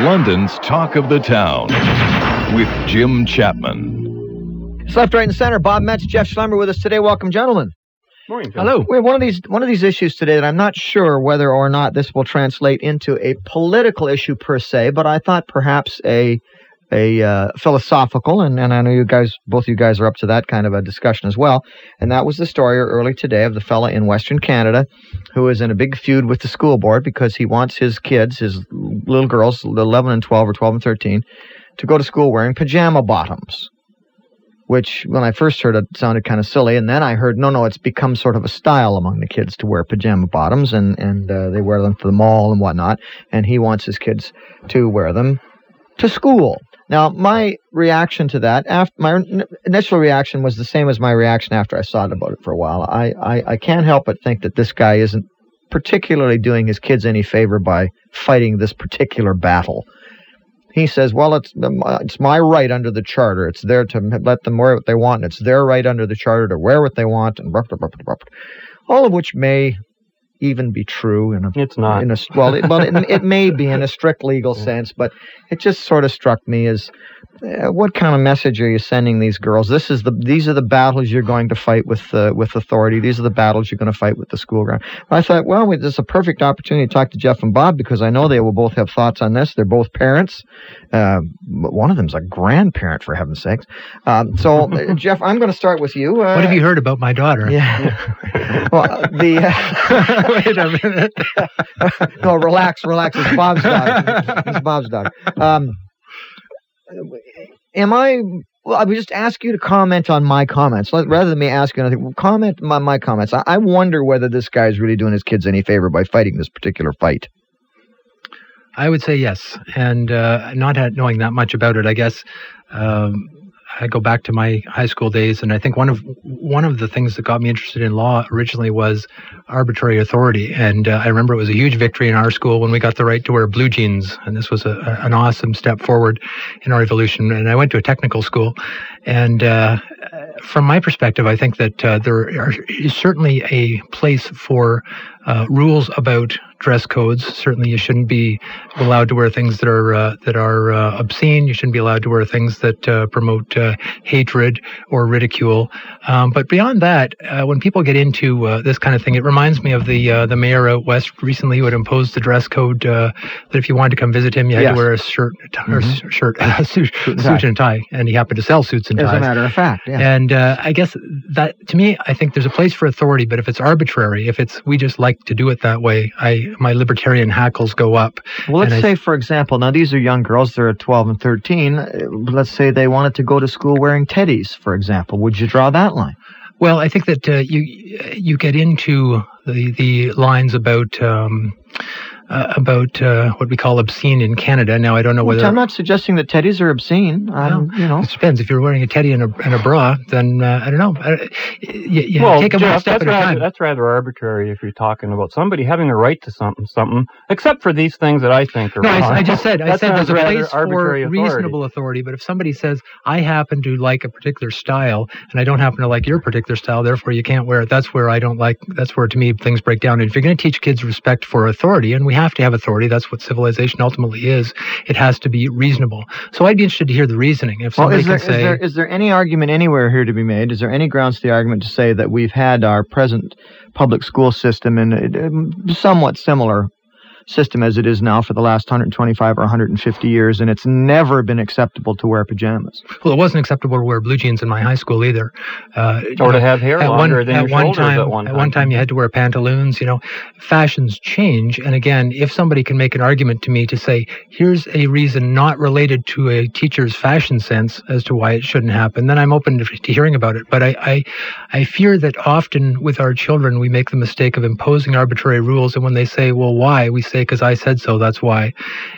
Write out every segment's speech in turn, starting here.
London's Talk of the Town with Jim Chapman. It's left, right, and center. Bob Metz, Jeff Schlemmer with us today. Welcome, gentlemen. Morning, Jim. Hello. We have one of these one of these issues today that I'm not sure whether or not this will translate into a political issue per se, but I thought perhaps a a uh, philosophical, and, and I know you guys, both you guys are up to that kind of a discussion as well. And that was the story early today of the fella in Western Canada who is in a big feud with the school board because he wants his kids, his little girls, 11 and 12 or 12 and 13, to go to school wearing pajama bottoms. Which, when I first heard it, sounded kind of silly, and then I heard, no, no, it's become sort of a style among the kids to wear pajama bottoms, and and uh, they wear them to the mall and whatnot. And he wants his kids to wear them to school. Now, my reaction to that, after my initial reaction was the same as my reaction after I thought about it for a while. I, I, I can't help but think that this guy isn't particularly doing his kids any favor by fighting this particular battle. He says, "Well, it's um, uh, it's my right under the charter. It's there to let them wear what they want. It's their right under the charter to wear what they want." And blah, blah, blah. all of which may even be true in a It's not. in a well, it, well it, it may be in a strict legal sense, but it just sort of struck me as what kind of message are you sending these girls? This is the these are the battles you're going to fight with uh, with authority. These are the battles you're going to fight with the school ground. I thought, well, we- this is a perfect opportunity to talk to Jeff and Bob because I know they will both have thoughts on this. They're both parents. Uh, one of them's a grandparent, for heaven's sakes. Um, so, uh, Jeff, I'm going to start with you. Uh, What have you heard about my daughter? Yeah. well, uh, the. Uh, Wait a minute. no, relax, relax. It's Bob's dog. It's Bob's dog. Um, am I? Well, I would just ask you to comment on my comments Let- rather than me ask you anything. Comment on my comments. I, I wonder whether this guy is really doing his kids any favor by fighting this particular fight. I would say yes, and uh, not knowing that much about it, I guess. Um, I go back to my high school days, and I think one of one of the things that got me interested in law originally was arbitrary authority. And uh, I remember it was a huge victory in our school when we got the right to wear blue jeans, and this was a, a- an awesome step forward in our evolution. And I went to a technical school, and uh, from my perspective, I think that uh, there is certainly a place for uh, rules about dress codes. Certainly, you shouldn't be allowed to wear things that are uh, that are uh, obscene. You shouldn't be allowed to wear things that uh, promote uh, hatred or ridicule. Um, but beyond that, uh, when people get into uh, this kind of thing, it reminds me of the uh, the mayor out west recently who had imposed the dress code uh, that if you wanted to come visit him, you had Yes. to wear a shirt, or s- shirt, suit, and suit tie. and tie, and he happened to sell suits and ties. As a matter of fact, yeah. And uh, I guess that to me, I think there's a place for authority, but if it's arbitrary, if it's we just like to do it that way, I my libertarian hackles go up. Well, let's and I- say, for example, now these are young girls. They're 12 and 13. Uh, Let's say they wanted to go to school wearing teddies, for example. Would you draw that line? Well, I think that uh, you you get into the the lines about. Um, uh, about uh, what we call obscene in Canada. Now, I don't know Which whether I'm not suggesting that teddies are obscene. I'm, you know. it depends. If you're wearing a teddy and a, and a bra, then uh, I don't know. Uh, you, you well, take it Jeff, step that's at a rather, time. that's rather arbitrary if you're talking about somebody having a right to something, something, except for these things that I think are No, I, wrong. I just said I said there's a place for authority. reasonable authority. But if somebody says I happen to like a particular style and I don't happen to like your particular style, therefore you can't wear it. That's where I don't like. That's where to me things break down. And if you're going to teach kids respect for authority, and we have to have authority, that's what civilization ultimately is. It has to be reasonable. So I'd be interested to hear the reasoning. If Well, somebody is there, can is, say, there, is there any argument anywhere here to be made? Is there any grounds to the argument to say that we've had our present public school system in a a somewhat similar system as it is now for the last 125 or 150 years, and it's never been acceptable to wear pajamas? well, it wasn't acceptable to wear blue jeans in my high school either. Uh, or know, to have hair at one, longer than at your one shoulders time, at one time. At one time, you had to wear pantaloons. You know, fashions change. And again, if somebody can make an argument to me to say, here's a reason not related to a teacher's fashion sense as to why it shouldn't happen, then I'm open to, to hearing about it. But I, I, I fear that often with our children, we make the mistake of imposing arbitrary rules. And when they say, well, why? We say, because I said so, that's why.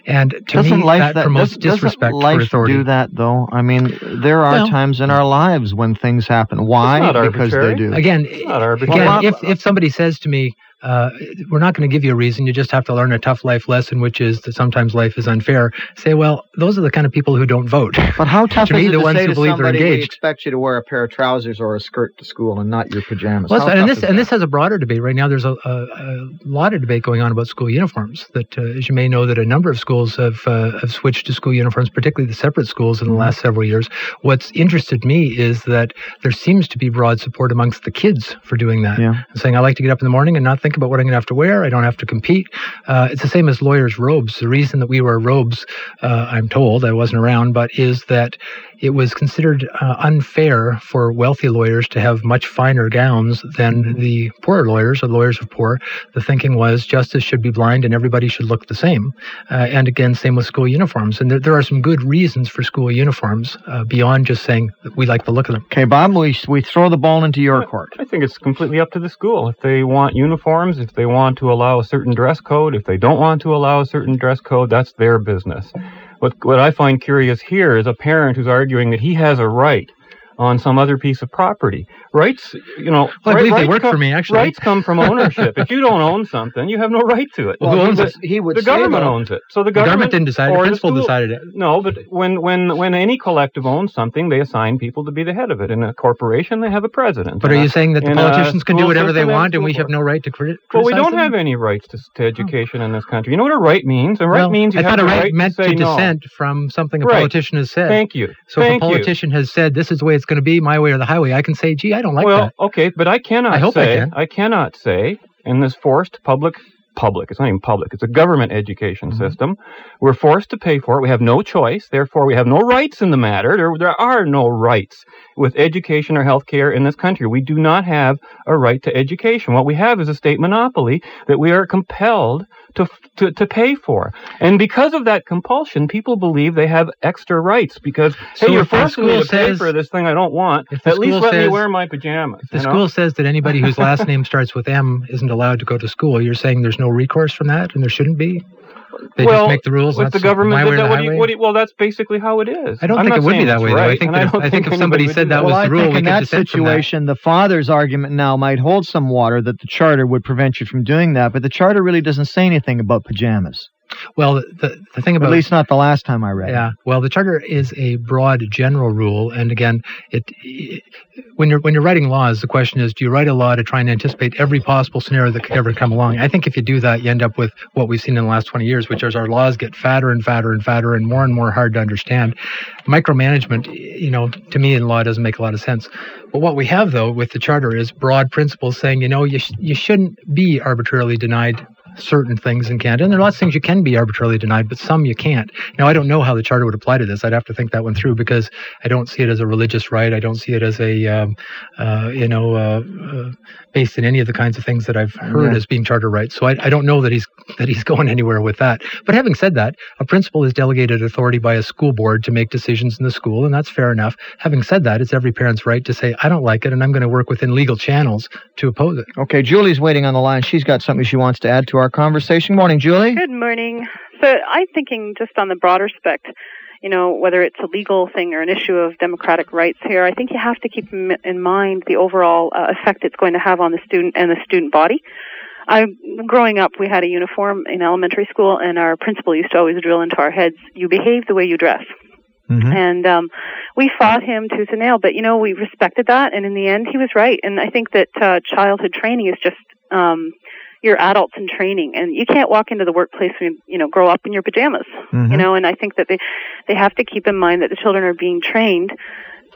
And to doesn't me, life that, promotes doesn't- disrespect doesn't life for authority. do that though? I mean, there are Well- times in our lives when things happen. Why? not Because they do. Again, not arbitrary. again if, if somebody says to me, uh, we're not going to give you a reason. You just have to learn a tough life lesson, which is that sometimes life is unfair. Say, well, those are the kind of people who don't vote. But how tough To is me, it the to ones say who to believe they're somebody we engaged. expect you to wear a pair of trousers or a skirt to school and not your pajamas? Well, and this and this has a broader debate right now. There's a, a, a lot of debate going on about school uniforms. That, uh, as you may know, that a number of schools have uh, have switched to school uniforms, particularly the separate schools in the Mhm. last several years. What's interested me is that there seems to be broad support amongst the kids for doing that. Yeah. saying I like to get up in the morning and not think about what I'm going to have to wear. I don't have to compete. Uh, it's the same as lawyers' robes. The reason that we wear robes, uh, I'm told, I wasn't around, but is that it was considered uh, unfair for wealthy lawyers to have much finer gowns than the poorer lawyers or lawyers of poor. The thinking was justice should be blind and everybody should look the same. Uh, and again, same with school uniforms. And there, there are some good reasons for school uniforms uh, beyond just saying that we like the look of them. Okay, Bob, we, we throw the ball into your court. I think it's completely up to the school. If they want uniforms, if they want to allow a certain dress code, if they don't want to allow a certain dress code, that's their business. What, what I find curious here is a parent who's arguing that he has a right on some other piece of property. Rights, you know, Well, I believe they work come- for me, actually. Rights come from ownership. if you don't own something, you have no right to it. Well, who owns it? He would the government owns it. So the The government, government didn't decide. The principal decided it. No, but when when when any collective owns something, they assign people to be the head of it. In a corporation, they have a president. But are you saying that the politicians can do whatever they system, they have want and we have no right to criticize Well, we don't them? have any rights to, to oh. education in this country. You know what a right means? A right well, means you I have thought a right, right meant to to, say no. dissent from something a Right. politician has said. Thank you. so if a you. politician has said this is the way it's going to be, my way or the highway, I can say, gee, I don't like well, that. okay, but I cannot I hope I say can. cannot say in this forced public public. It's not even public. It's a government education Mhm. system. We're forced to pay for it. We have no choice. Therefore, we have no rights in the matter. There, there are no rights with education or health care in this country. We do not have a right to education. What we have is a state monopoly that we are compelled to, to, to pay for. And because of that compulsion, people believe they have extra rights because, So hey, you're forcing me school to pay for this thing I don't want. At least let me wear my pajamas. If the know? school says that anybody whose last name starts with M isn't allowed to go to school, you're saying there's no recourse from that and there shouldn't be? They well, just make the rules. with the government. my way or that- what do you- what do you- well, that's basically how it is. I don't I'm think it would be that it's way, though. I think and that if- I think if somebody said do that well, was I the rule, think we in could that dissent from that. situation, the father's argument now might hold some water that the charter would prevent you from doing that, but the charter really doesn't say anything about pajamas. Well, the, the thing about At least not the last time I read. it. Yeah, well, the charter is a broad general rule, and again, it, it when you're when you're writing laws, the question is, do you write a law to try and anticipate every possible scenario that could ever come along? I think if you do that, you end up with what we've seen in the last 20 years, which is our laws get fatter and fatter and fatter and more and more hard to understand. Micromanagement, you know, to me in law doesn't make a lot of sense. But what we have though with the charter is broad principles saying, you know, you sh- you shouldn't be arbitrarily denied certain things in Canada. And there are lots of things you can be arbitrarily denied, but some you can't. Now, I don't know how the charter would apply to this. I'd have to think that one through because I don't see it as a religious right. I don't see it as a, um, uh, you know, uh, uh, based in any of the kinds of things that I've heard Yeah. as being charter rights. So I, I don't know that he's that he's going anywhere with that. But having said that, a principal is delegated authority by a school board to make decisions in the school, and that's fair enough. Having said that, it's every parent's right to say, I don't like it, and I'm going to work within legal channels to oppose it. Okay, Julie's waiting on the line. She's got something she wants to add to our conversation. Morning, Julie. Good morning. So I'm thinking just on the broader spect, you know, whether it's a legal thing or an issue of democratic rights here, I think you have to keep in in mind the overall uh, effect it's going to have on the student and the student body. I, growing up, we had a uniform in elementary school, and our principal used to always drill into our heads, "You behave the way you dress." Mm-hmm. And um, we fought him tooth and nail, but you know, we respected that, and in the end, he was right. And I think that uh, childhood training is just um, your adults in training, and you can't walk into the workplace and you, you know grow up in your pajamas, Mm-hmm. you know. And I think that they they have to keep in mind that the children are being trained.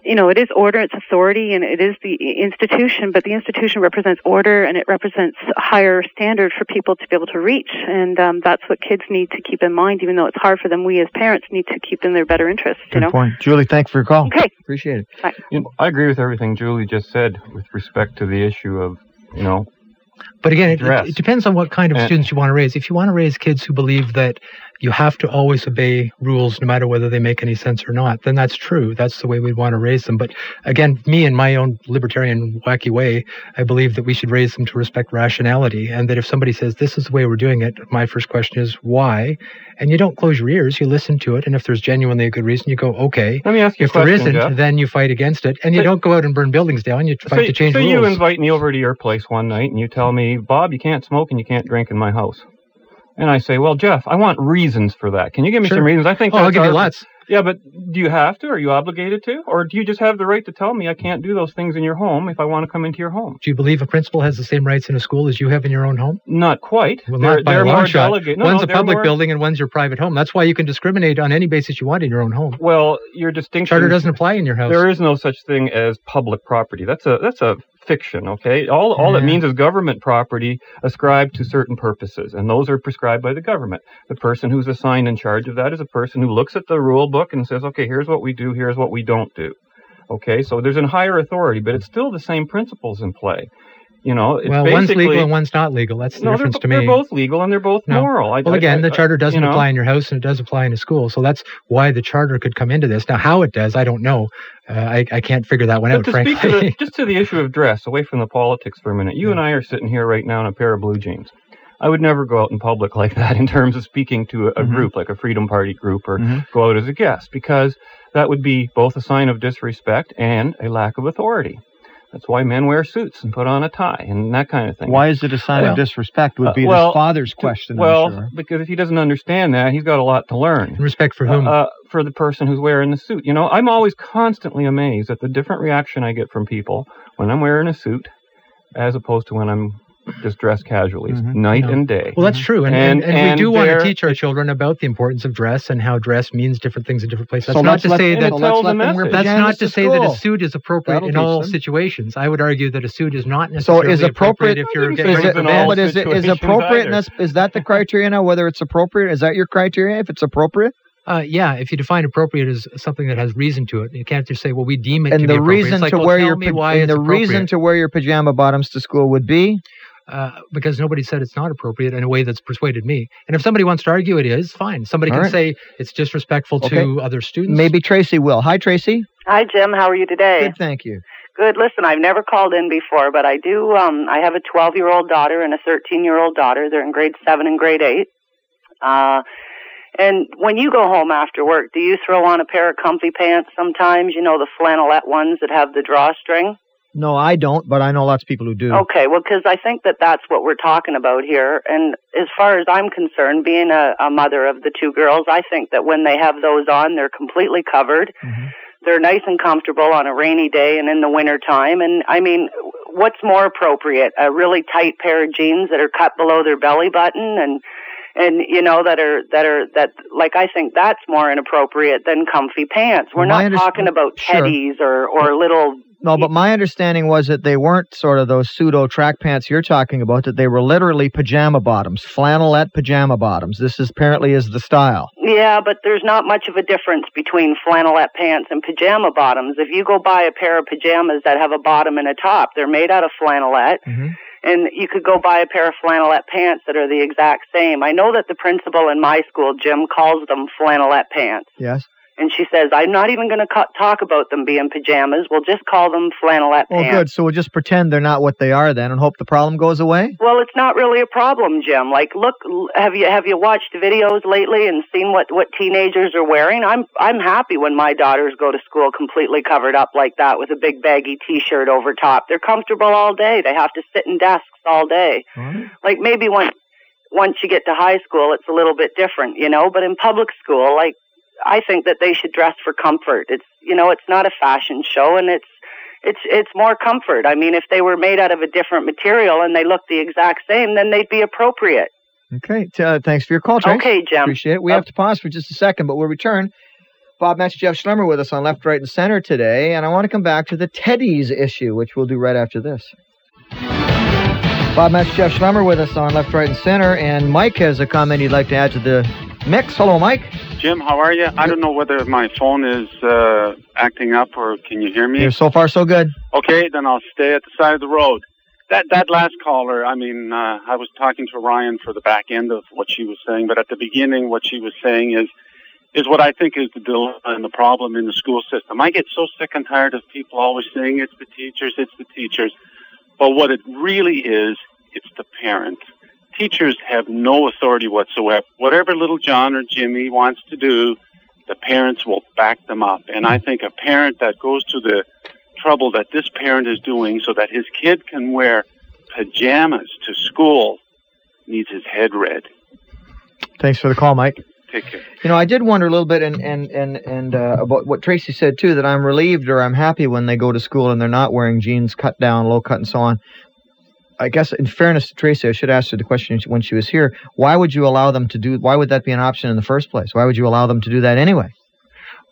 You know, it is order, it's authority, and it is the institution, but the institution represents order and it represents a higher standard for people to be able to reach. And um, that's what kids need to keep in mind, even though it's hard for them. We as parents need to keep in their better interests, you Good know. point. Julie, thanks for your call. Okay. Appreciate it. You know, I agree with everything Julie just said with respect to the issue of, you know, But again, it, it depends on what kind of And- students you want to raise. If you want to raise kids who believe that you have to always obey rules no matter whether they make any sense or not, then that's true. That's the way we'd want to raise them. But again, me in my own libertarian wacky way, I believe that we should raise them to respect rationality and that if somebody says this is the way we're doing it, my first question is why? And you don't close your ears, you listen to it. And if there's genuinely a good reason, you go, okay. let me ask you If a there question, isn't, Jeff. then you fight against it. And you don't go out and burn buildings down. You fight Say, to change say rules. you invite me over to your place one night and you tell me, Bob, you can't smoke and you can't drink in my house. And I say, well, Jeff, I want reasons for that. Can you give me Sure. some reasons? I think Oh, I'll that's give you lots. Yeah, but do you have to? Are you obligated to? Or do you just have the right to tell me I can't do those things in your home if I want to come into your home? Do you believe a principal has the same rights in a school as you have in your own home? Not quite. Well, they're not by they're a long more shot. No, one's no, a public more- building and one's your private home. That's why you can discriminate on any basis you want in your own home. Well, your distinction. Charter doesn't apply in your house. There is no such thing as public property. That's a that's a fiction. Okay, all all it mm-hmm. means is government property ascribed to certain purposes, and those are prescribed by the government. The person who's assigned in charge of that is a person who looks at the rule book and says, okay, here's what we do, here's what we don't do. Okay, so there's a higher authority, but it's still the same principles in play. You know, it's well, one's legal and one's not legal. That's the no, difference to me. they're both legal and they're both No. moral. I, Well, again, I- the charter doesn't you know, apply in your house and it does apply in a school. So that's why the charter could come into this. Now, how it does, I don't know. Uh, I, I can't figure that one But out, to frankly. speak to the, just to the issue of dress, away from the politics for a minute, you and I are sitting here right now in a pair of blue jeans. I would never go out in public like that in terms of speaking to a, Mhm. group like a Freedom Party group or Mhm. go out as a guest because that would be both a sign of disrespect and a lack of authority. That's why men wear suits and put on a tie and that kind of thing. Why is it a sign Well, of disrespect? Would uh, be well, his father's question. well, sure. because if he doesn't understand that, he's got a lot to learn. Respect for whom? Uh, uh, for the person who's wearing the suit. You know, I'm always constantly amazed at the different reaction I get from people when I'm wearing a suit as opposed to when I'm just dress casually, Mhm. night No. and day. well, that's true. And, and, and- and, we do want to teach our children about the importance of dress and how dress means different things in different places. That's so not to say that it so tells let's let a them wear message. That's not to say that a suit is appropriate That'll in all them. situations. I would argue that a suit is not necessarily So necessarily is appropriate- if you're getting say Is it it, ready for but is it is situations appropriateness? Is that the criteria now? Whether it's appropriate? Is that your criteria? If it's appropriate, Uh, yeah, if you define appropriate as something that has reason to it, you can't just say, "Well, we deem it and be the appropriate." reason It's like, to well, wear your pa- why and the reason to wear your pajama bottoms to school would be uh, because nobody said it's not appropriate in a way that's persuaded me. And if somebody wants to argue it is, fine. Somebody All can right. say it's disrespectful to other students. maybe Tracy will. Hi, Tracy. Hi, Jim. How are you today? Good, thank you. Good. Listen, I've never called in before, but I do. Um, I have a 12 year old daughter and a 13 year old daughter. They're in grade seven and grade eight. Uh, and when you go home after work, do you throw on a pair of comfy pants sometimes? You know, the flannelette ones that have the drawstring? No, I don't, but I know lots of people who do. Okay, well, because I think that that's what we're talking about here. And as far as I'm concerned, being a, a mother of the two girls, I think that when they have those on, they're completely covered. Mhm. They're nice and comfortable on a rainy day and in the winter time. And I mean, what's more appropriate? A really tight pair of jeans that are cut below their belly button and and you know that are that are that like I think that's more inappropriate than comfy pants. We're My not talking about Sure. teddies or or little No, but my understanding was that they weren't sort of those pseudo track pants you're talking about. That they were literally pajama bottoms, flannelette pajama bottoms. This is apparently is the style. Yeah, but there's not much of a difference between flannelette pants and pajama bottoms. If you go buy a pair of pajamas that have a bottom and a top, they're made out of flannelette, Mhm. and you could go buy a pair of flannelette pants that are the exact same. I know that the principal in my school, Jim, calls them flannelette pants. Yes. And she says, I'm not even going to co- talk about them being pajamas. We'll just call them flannelette Well, pants. good. So we'll just pretend they're not what they are then, and hope the problem goes away. Well, it's not really a problem, Jim. Like, look, have you have you watched videos lately and seen what what teenagers are wearing? I'm I'm happy when my daughters go to school completely covered up like that with a big baggy T-shirt over top. They're comfortable all day. They have to sit in desks all day. Like maybe once once you get to high school, it's a little bit different, you know. But in public school, like I think that they should dress for comfort. It's you know, it's not a fashion show, and it's it's it's more comfort. I mean, if they were made out of a different material and they looked the exact same, then they'd be appropriate. Okay. Uh, thanks for your call, Trace. Okay, Jim. Appreciate it. We have to pause for just a second, but we'll return. Bob Metz, Jeff Schlemmer with us on Left, Right, and Center today, and I want to come back to the Teddies issue, which we'll do right after this. Bob Metz, Jeff Schlemmer with us on Left, Right, and Center, and Mike has a comment he'd like to add to the mix. Hello, Mike. Jim, how are you? I don't know whether my phone is uh, acting up or can you hear me? You're so far so good. Okay, then I'll stay at the side of the road. That that last caller, I mean, uh, I was talking to Ryan for the back end of what she was saying, but at the beginning, what she was saying is is what I think is the dilemma and the problem in the school system. I get so sick and tired of people always saying it's the teachers, it's the teachers, but what it really is, it's the parent. Teachers have no authority whatsoever. Whatever little John or Jimmy wants to do, the parents will back them up. And I think a parent that goes to the trouble that this parent is doing so that his kid can wear pajamas to school needs his head read. Thanks for the call, Mike. Take care. You know, I did wonder a little bit, and and and and uh, about what Tracy said too. That I'm relieved or I'm happy when they go to school and they're not wearing jeans cut down, low cut, and so on. I guess, in fairness to Tracy, I should ask her the question when she was here. Why would you allow them to do? Why would that be an option in the first place? Why would you allow them to do that anyway?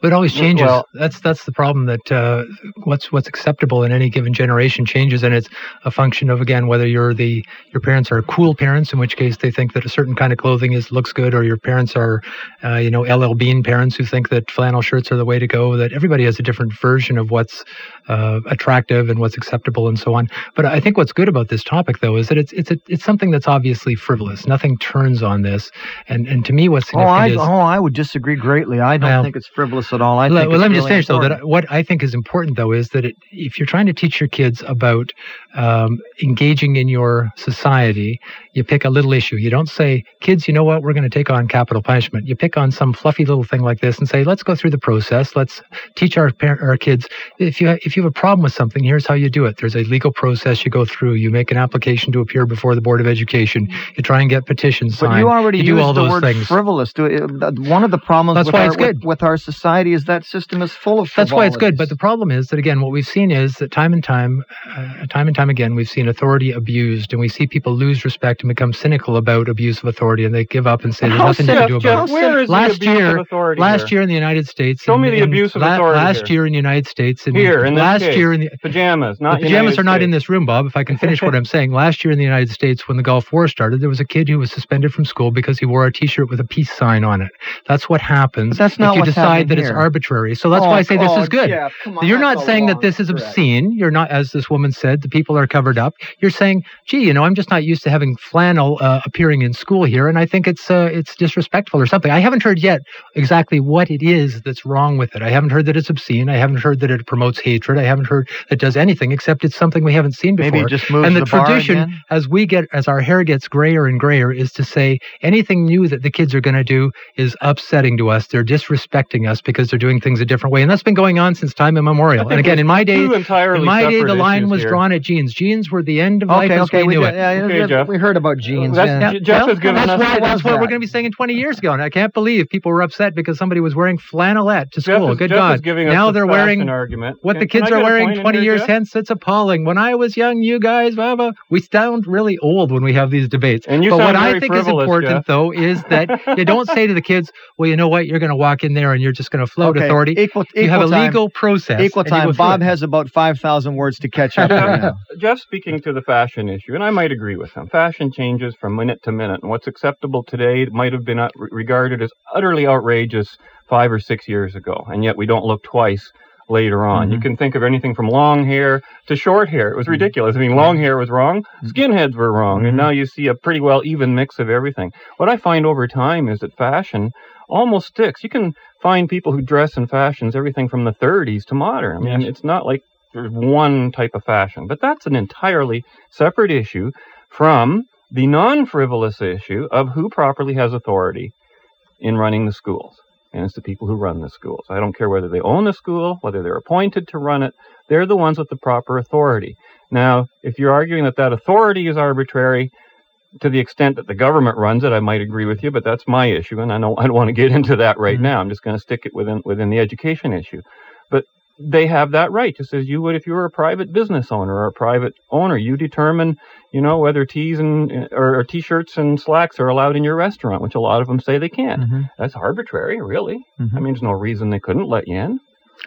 But it always changes. Well- that's that's the problem. That uh, what's what's acceptable in any given generation changes, and it's a function of again whether you're the your parents are cool parents, in which case they think that a certain kind of clothing is looks good, or your parents are, uh, you know, LL Bean parents who think that flannel shirts are the way to go. That everybody has a different version of what's uh, attractive and what's acceptable, and so on. But I think what's good about this topic, though, is that it's it's a, it's something that's obviously frivolous. Nothing turns on this, and and to me, what's Oh, significant I is oh I would disagree greatly. I don't Well, think it's frivolous at all. I let, think well, let me just finish though. That what I think is important though is that it, if you're trying to teach your kids about um, engaging in your society, you pick a little issue. You don't say, "Kids, you know what? We're going to take on capital punishment." You pick on some fluffy little thing like this and say, "Let's go through the process. Let's teach our par- our kids if you if you have a problem with something, here's how you do it. There's a legal process you go through. You make an application to appear before the board of education. You try and get petitions signed. But you already you do all the those word things. frivolous. Do it, one of the problems That's with, why our, it's good. With, with our society is that system is full of That's why it's good. But the problem is that again, what we've seen is that time and time, uh, time and time again, we've seen authority abused, and we see people lose respect and become cynical about abuse of authority, and they give up and say there's nothing you cynical, can do Jeff, about it. Where is Last the abuse year- of authority Last here? year in the United States, Show in- me the in- abuse of la- authority Last here. year in the United States, in, Here, in this last case. year in the pajamas, not the pajamas United are not in this room, Bob. If I can finish what I'm saying, last year in the United States, when the Gulf War started, there was a kid who was suspended from school because he wore a T-shirt with a peace sign on it. That's what happens But that's not if you what's decide that it's arbitrary. So that's Oh, why I say this oh, is good. On, You're not saying that this is obscene. You're not, as this woman said, the people are covered up. You're saying, gee, you know, I'm just not used to having flannel uh, appearing in school here, and I think it's uh, it's disrespectful or something. I haven't heard yet exactly what it is that's wrong with it. I haven't heard that it's obscene. I haven't heard that it promotes hatred. I haven't heard that it does anything except it's something we haven't seen before. Maybe it just moves and the, the tradition, as we get, as our hair gets grayer and grayer, is to say anything new that the kids are going to do is upsetting to us. They're disrespecting us because they're doing things a different way, and that's been going on since time immemorial. And again, in my day, in my day, the line was here. drawn at jeans. Jeans were the end of life Okay, as we we, knew did- it. yeah, Okay, yeah, Jeff. we heard about jeans. That's- yeah. Jeff well, has given that's us- why, What that's was what we're going to be saying in 20 years ago. And I can't believe people were upset because somebody was wearing flannelette to school. is, Good Jeff God. is giving us now they're fashion wearing argument. what Can- the kids are wearing 20 years hence. It's appalling. When I was young, you guys, blah, blah, we sound really old when we have these debates. And you but what I think is important, though, is that you don't say to the kids, well, you know what, you're going to walk in there and you're just going to float Okay, authority. Equal, equal you have a time, legal process. Equal time. Bob has about 5,000 words to catch up right now. Jeff speaking to the fashion issue, and I might agree with him. Fashion changes from minute to minute, and what's acceptable today might have been uh, regarded as utterly outrageous five or six years ago, and yet we don't look twice later on. You Mhm. can think of anything from long hair to short hair. It was Mhm. ridiculous. I mean, long hair was wrong, Mhm. skinheads were wrong, Mhm. and now you see a pretty well even mix of everything. What I find over time is that fashion almost sticks. You can find people who dress in fashions everything from the 30s to modern. I mean, Yes. it's not like there's one type of fashion, but that's an entirely separate issue from the non-frivolous issue of who properly has authority in running the schools. And it's the people who run the schools. I don't care whether they own the school, whether they're appointed to run it. They're the ones with the proper authority. Now, if you're arguing that that authority is arbitrary, to the extent that the government runs it, I might agree with you, but that's my issue, and I know I don't want to get into that right Mhm. now. I'm just going to stick it within within the education issue. But they have that right, just as you would if you were a private business owner or a private owner. You determine, you know, whether tees and or, or t-shirts and slacks are allowed in your restaurant, which a lot of them say they can't. Mhm, That's arbitrary, really. mhm. I mean, there's no reason they couldn't let you in.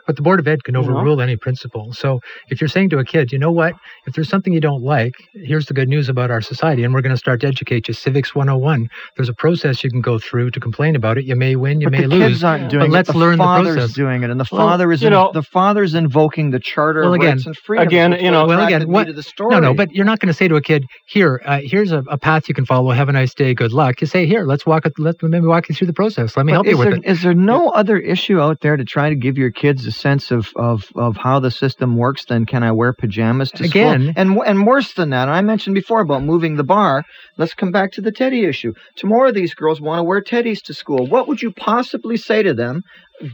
But the Board of Ed can You know? overrule any principle. So if you're saying to a kid, you know what, if there's something you don't like, here's the good news about our society, and we're going to start to educate you. Civics 101. There's a process you can go through to complain about it. You may win, you but may the lose. kids aren't doing but it. let's the learn the father's process. doing it, and the Well, father is you in, know- the father's invoking the Charter Well, of again- Rights and Freedoms. again, you know- what Well, again, what- the story. No, no, but you're not going to say to a kid, "Here, uh, here's a, a path you can follow. Have a nice day. Good luck." You say, "Here, let's walk. It, let, let me walk you through the process. Let me But help you with there, it." Is there no other issue out there to try to give your kids a sense of, of, of how the system works than can I wear pajamas to Again- school? And and worse than that, I mentioned before about moving the bar. Let's come back to the teddy issue. Tomorrow, these girls want to wear teddies to school. What would you possibly say to them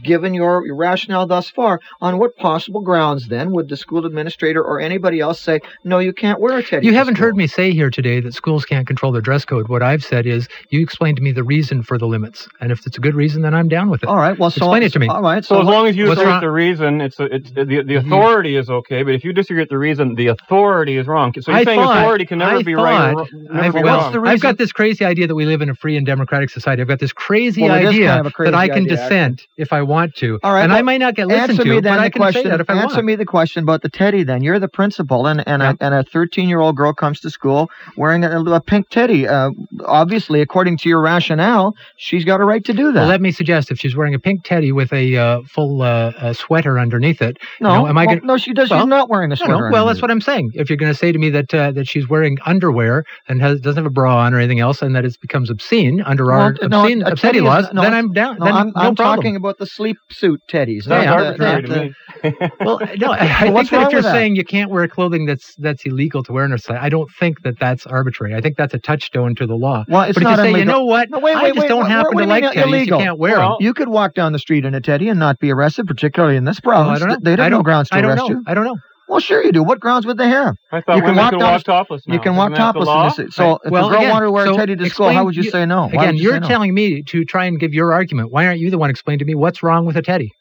given your, your rationale thus far, on what possible grounds then would the school administrator or anybody else say, no, you can't wear a teddy? You haven't school"? heard me say here today that schools can't control their dress code. What I've said is you explain to me the reason for the limits. And if it's a good reason, then I'm down with it. All right. Well, so Explain it to me. All right. So, So, as long as you what's agree wrong- with the reason, it's it's the the Mm-hmm. authority is okay. But if you disagree with the reason, the authority is wrong. So you're I saying thought- authority can never I be right. Or, never I've, be well, wrong. the I've got this crazy idea that we live in a free and democratic society. I've got this crazy Well, idea kind of crazy that I can idea, dissent if I want to. All right, and I might not get listened answer to, but I can question. say that if I answer want. me the question about the teddy. Then you're the principal, and and Yeah. a, and a 13 year old girl comes to school wearing a, a pink teddy. Uh, obviously, according to your rationale, she's got a right to do that. Well, let me suggest if she's wearing a pink teddy with a uh, full uh, sweater underneath it. no, you know, am I well, gonna- no, she does. Well, she's not wearing a sweater. no. Well, that's what I'm saying. If you're going to say to me that uh, that she's wearing underwear and has, doesn't have a bra on or anything else, and that it becomes obscene under Well, our no, obscene, obscenity laws, no, then I'm down. No, then I'm, no I'm talking about the sleep suit teddies. Sounds the- arbitrary to the- me. Well, no, I, I think that if you're that? saying you can't wear clothing that's that's illegal to wear in a society, I don't think that that's arbitrary. I think that's a touchstone to the law. Well, it's but if not you say, you know what, No, wait, I just wait, don't happen to like teddies, illegal? you can't wear Well, them. You could walk down the street in a teddy and not be arrested, particularly in this Well, province. I don't know. I no don't, grounds to arrest know. you. I don't know. Well, sure you do. What grounds would they have? I thought You can women walk could down walk the- topless. You can walk Isn't that the topless. in this. So if Well, a girl again, wanted to wear so a teddy to school, how would you, you- say no? Why Again, you you're say no? telling me to try and give your argument. Why aren't you the one explaining to me what's wrong with a teddy?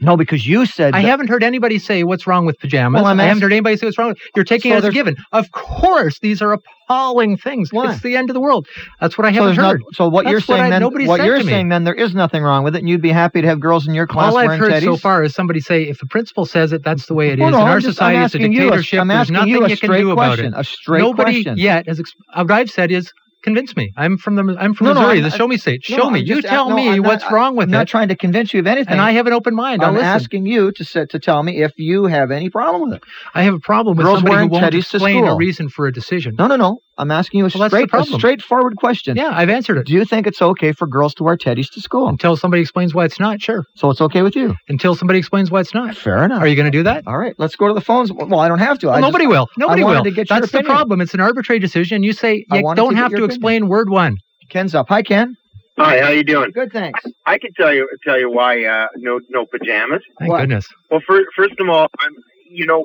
No, because you said I that- haven't heard anybody say what's wrong with pajamas. Well, I'm I haven't heard anybody say what's wrong with You're taking So it as a there's- given. Of course, these are appalling things. Why? It's the end of the world. That's what I so, haven't there's not, heard. so what That's you're what saying I- then, nobody what said you're to me. saying then, there is nothing wrong with it, and you'd be happy to have girls in your class All I've wearing heard teddies. so far is somebody say, if the principal says it, that's the way it is. Well, no, In I'm our just- society, I'm it's a asking you a- dictatorship. I'm There's asking nothing you a can straight do about question, it. a straight Nobody question. yet has. Ex- what I've said is, convince me. I'm from the. I'm from No, no, Missouri, I'm- the Show Me State. No, Show I'm me. You just- tell no, me not- what's wrong with I'm not trying to convince you of anything. and I have an open mind. I'll I'm listen. asking you to sit, to tell me if you have any problem with it. I have a problem with Girls somebody who won't explain a reason for a decision. No, no, no. I'm asking you a Well, straight, a straightforward question. Yeah, I've answered it. Do you think it's okay for girls to wear teddies to school? Until somebody explains why it's not, sure. So it's okay with you? Until somebody explains why it's not. Fair enough. Are you going to do that? All right, let's go to the phones. Well, I don't have to. Well, I just- nobody will. Nobody wanted will. to get your That's the problem. It's an arbitrary decision. You say I you don't get have your to opinion. explain word one. Ken's up. Hi, Ken. Hi, how you doing? Good, thanks. I can tell you tell you why uh, no no pajamas. Thank What? goodness. Well, first first of all, I'm you know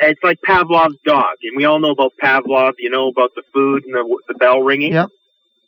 it's like Pavlov's dog, and we all know about Pavlov. You know about the food and the the bell ringing. Yep.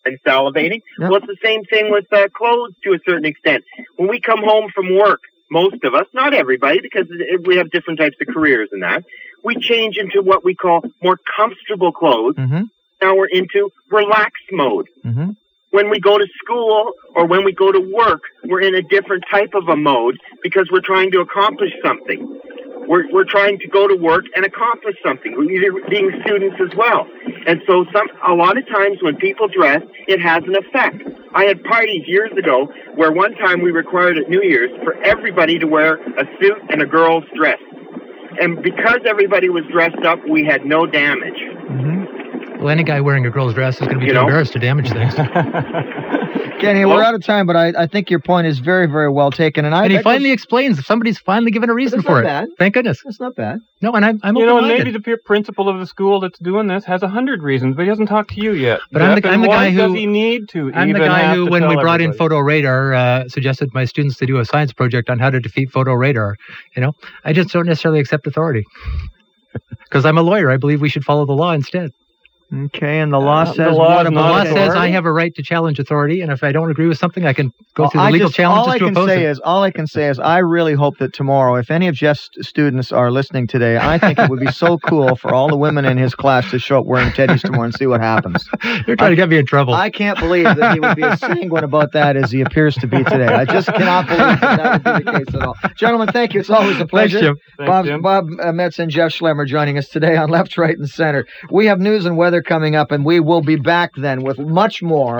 And salivating. Yep. Well, it's the same thing with uh, clothes to a certain extent. When we come home from work, most of us, not everybody, because we have different types of careers and that, we change into what we call more comfortable clothes. Mm-hmm. Now we're into relax mode. Mm-hmm. when we go to school or when we go to work, we're in a different type of a mode because we're trying to accomplish something. We're, we're trying to go to work and accomplish something. We're being students as well. And so some, a lot of times when people dress, it has an effect. I had parties years ago where one time we required at New Year's for everybody to wear a suit and a girl's dress. And because everybody was dressed up, we had no damage. Mm-hmm. Well, any guy wearing a girl's dress is going to be You too know? embarrassed to damage things. Kenny, Well- we're out of time, but I, I think your point is very, very well taken. And I and he that finally explains. Somebody's finally given a reason that's for not it. bad. Thank goodness. goes- that's not bad. No, and I'm, I'm you know, and maybe the peer principal of the school that's doing this has a hundred reasons, but he hasn't talked to you yet. But I'm the- Jeff, I'm and the why guy does who- he need to? I'm the guy have who, when we tell brought in photo radar, uh, suggested my students to do a science project on how to defeat photo radar. You know, I just don't necessarily accept authority because I'm a lawyer. I believe we should follow the law instead. Okay, and the law Uh, the says law what is The law says I have a right to challenge authority, and if I don't agree with something, I can go Well, through the I legal just- challenges all I to can say it. is, all I can say is, I really hope that tomorrow, if any of Jeff's students are listening today, I think it would be so cool for all the women in his class to show up wearing teddies tomorrow and see what happens. You're trying to get me in trouble. I can't believe that he would be as sanguine about that as he appears to be today. I just cannot believe that, that would be the case at all. Gentlemen, thank you. It's always a Thanks, pleasure. Jim. Thanks, Bob, Jim. Bob uh, Metz and Jeff Schlemmer joining us today on Left, Right, and Center. We have news and weather coming up, and we will be back then with much more.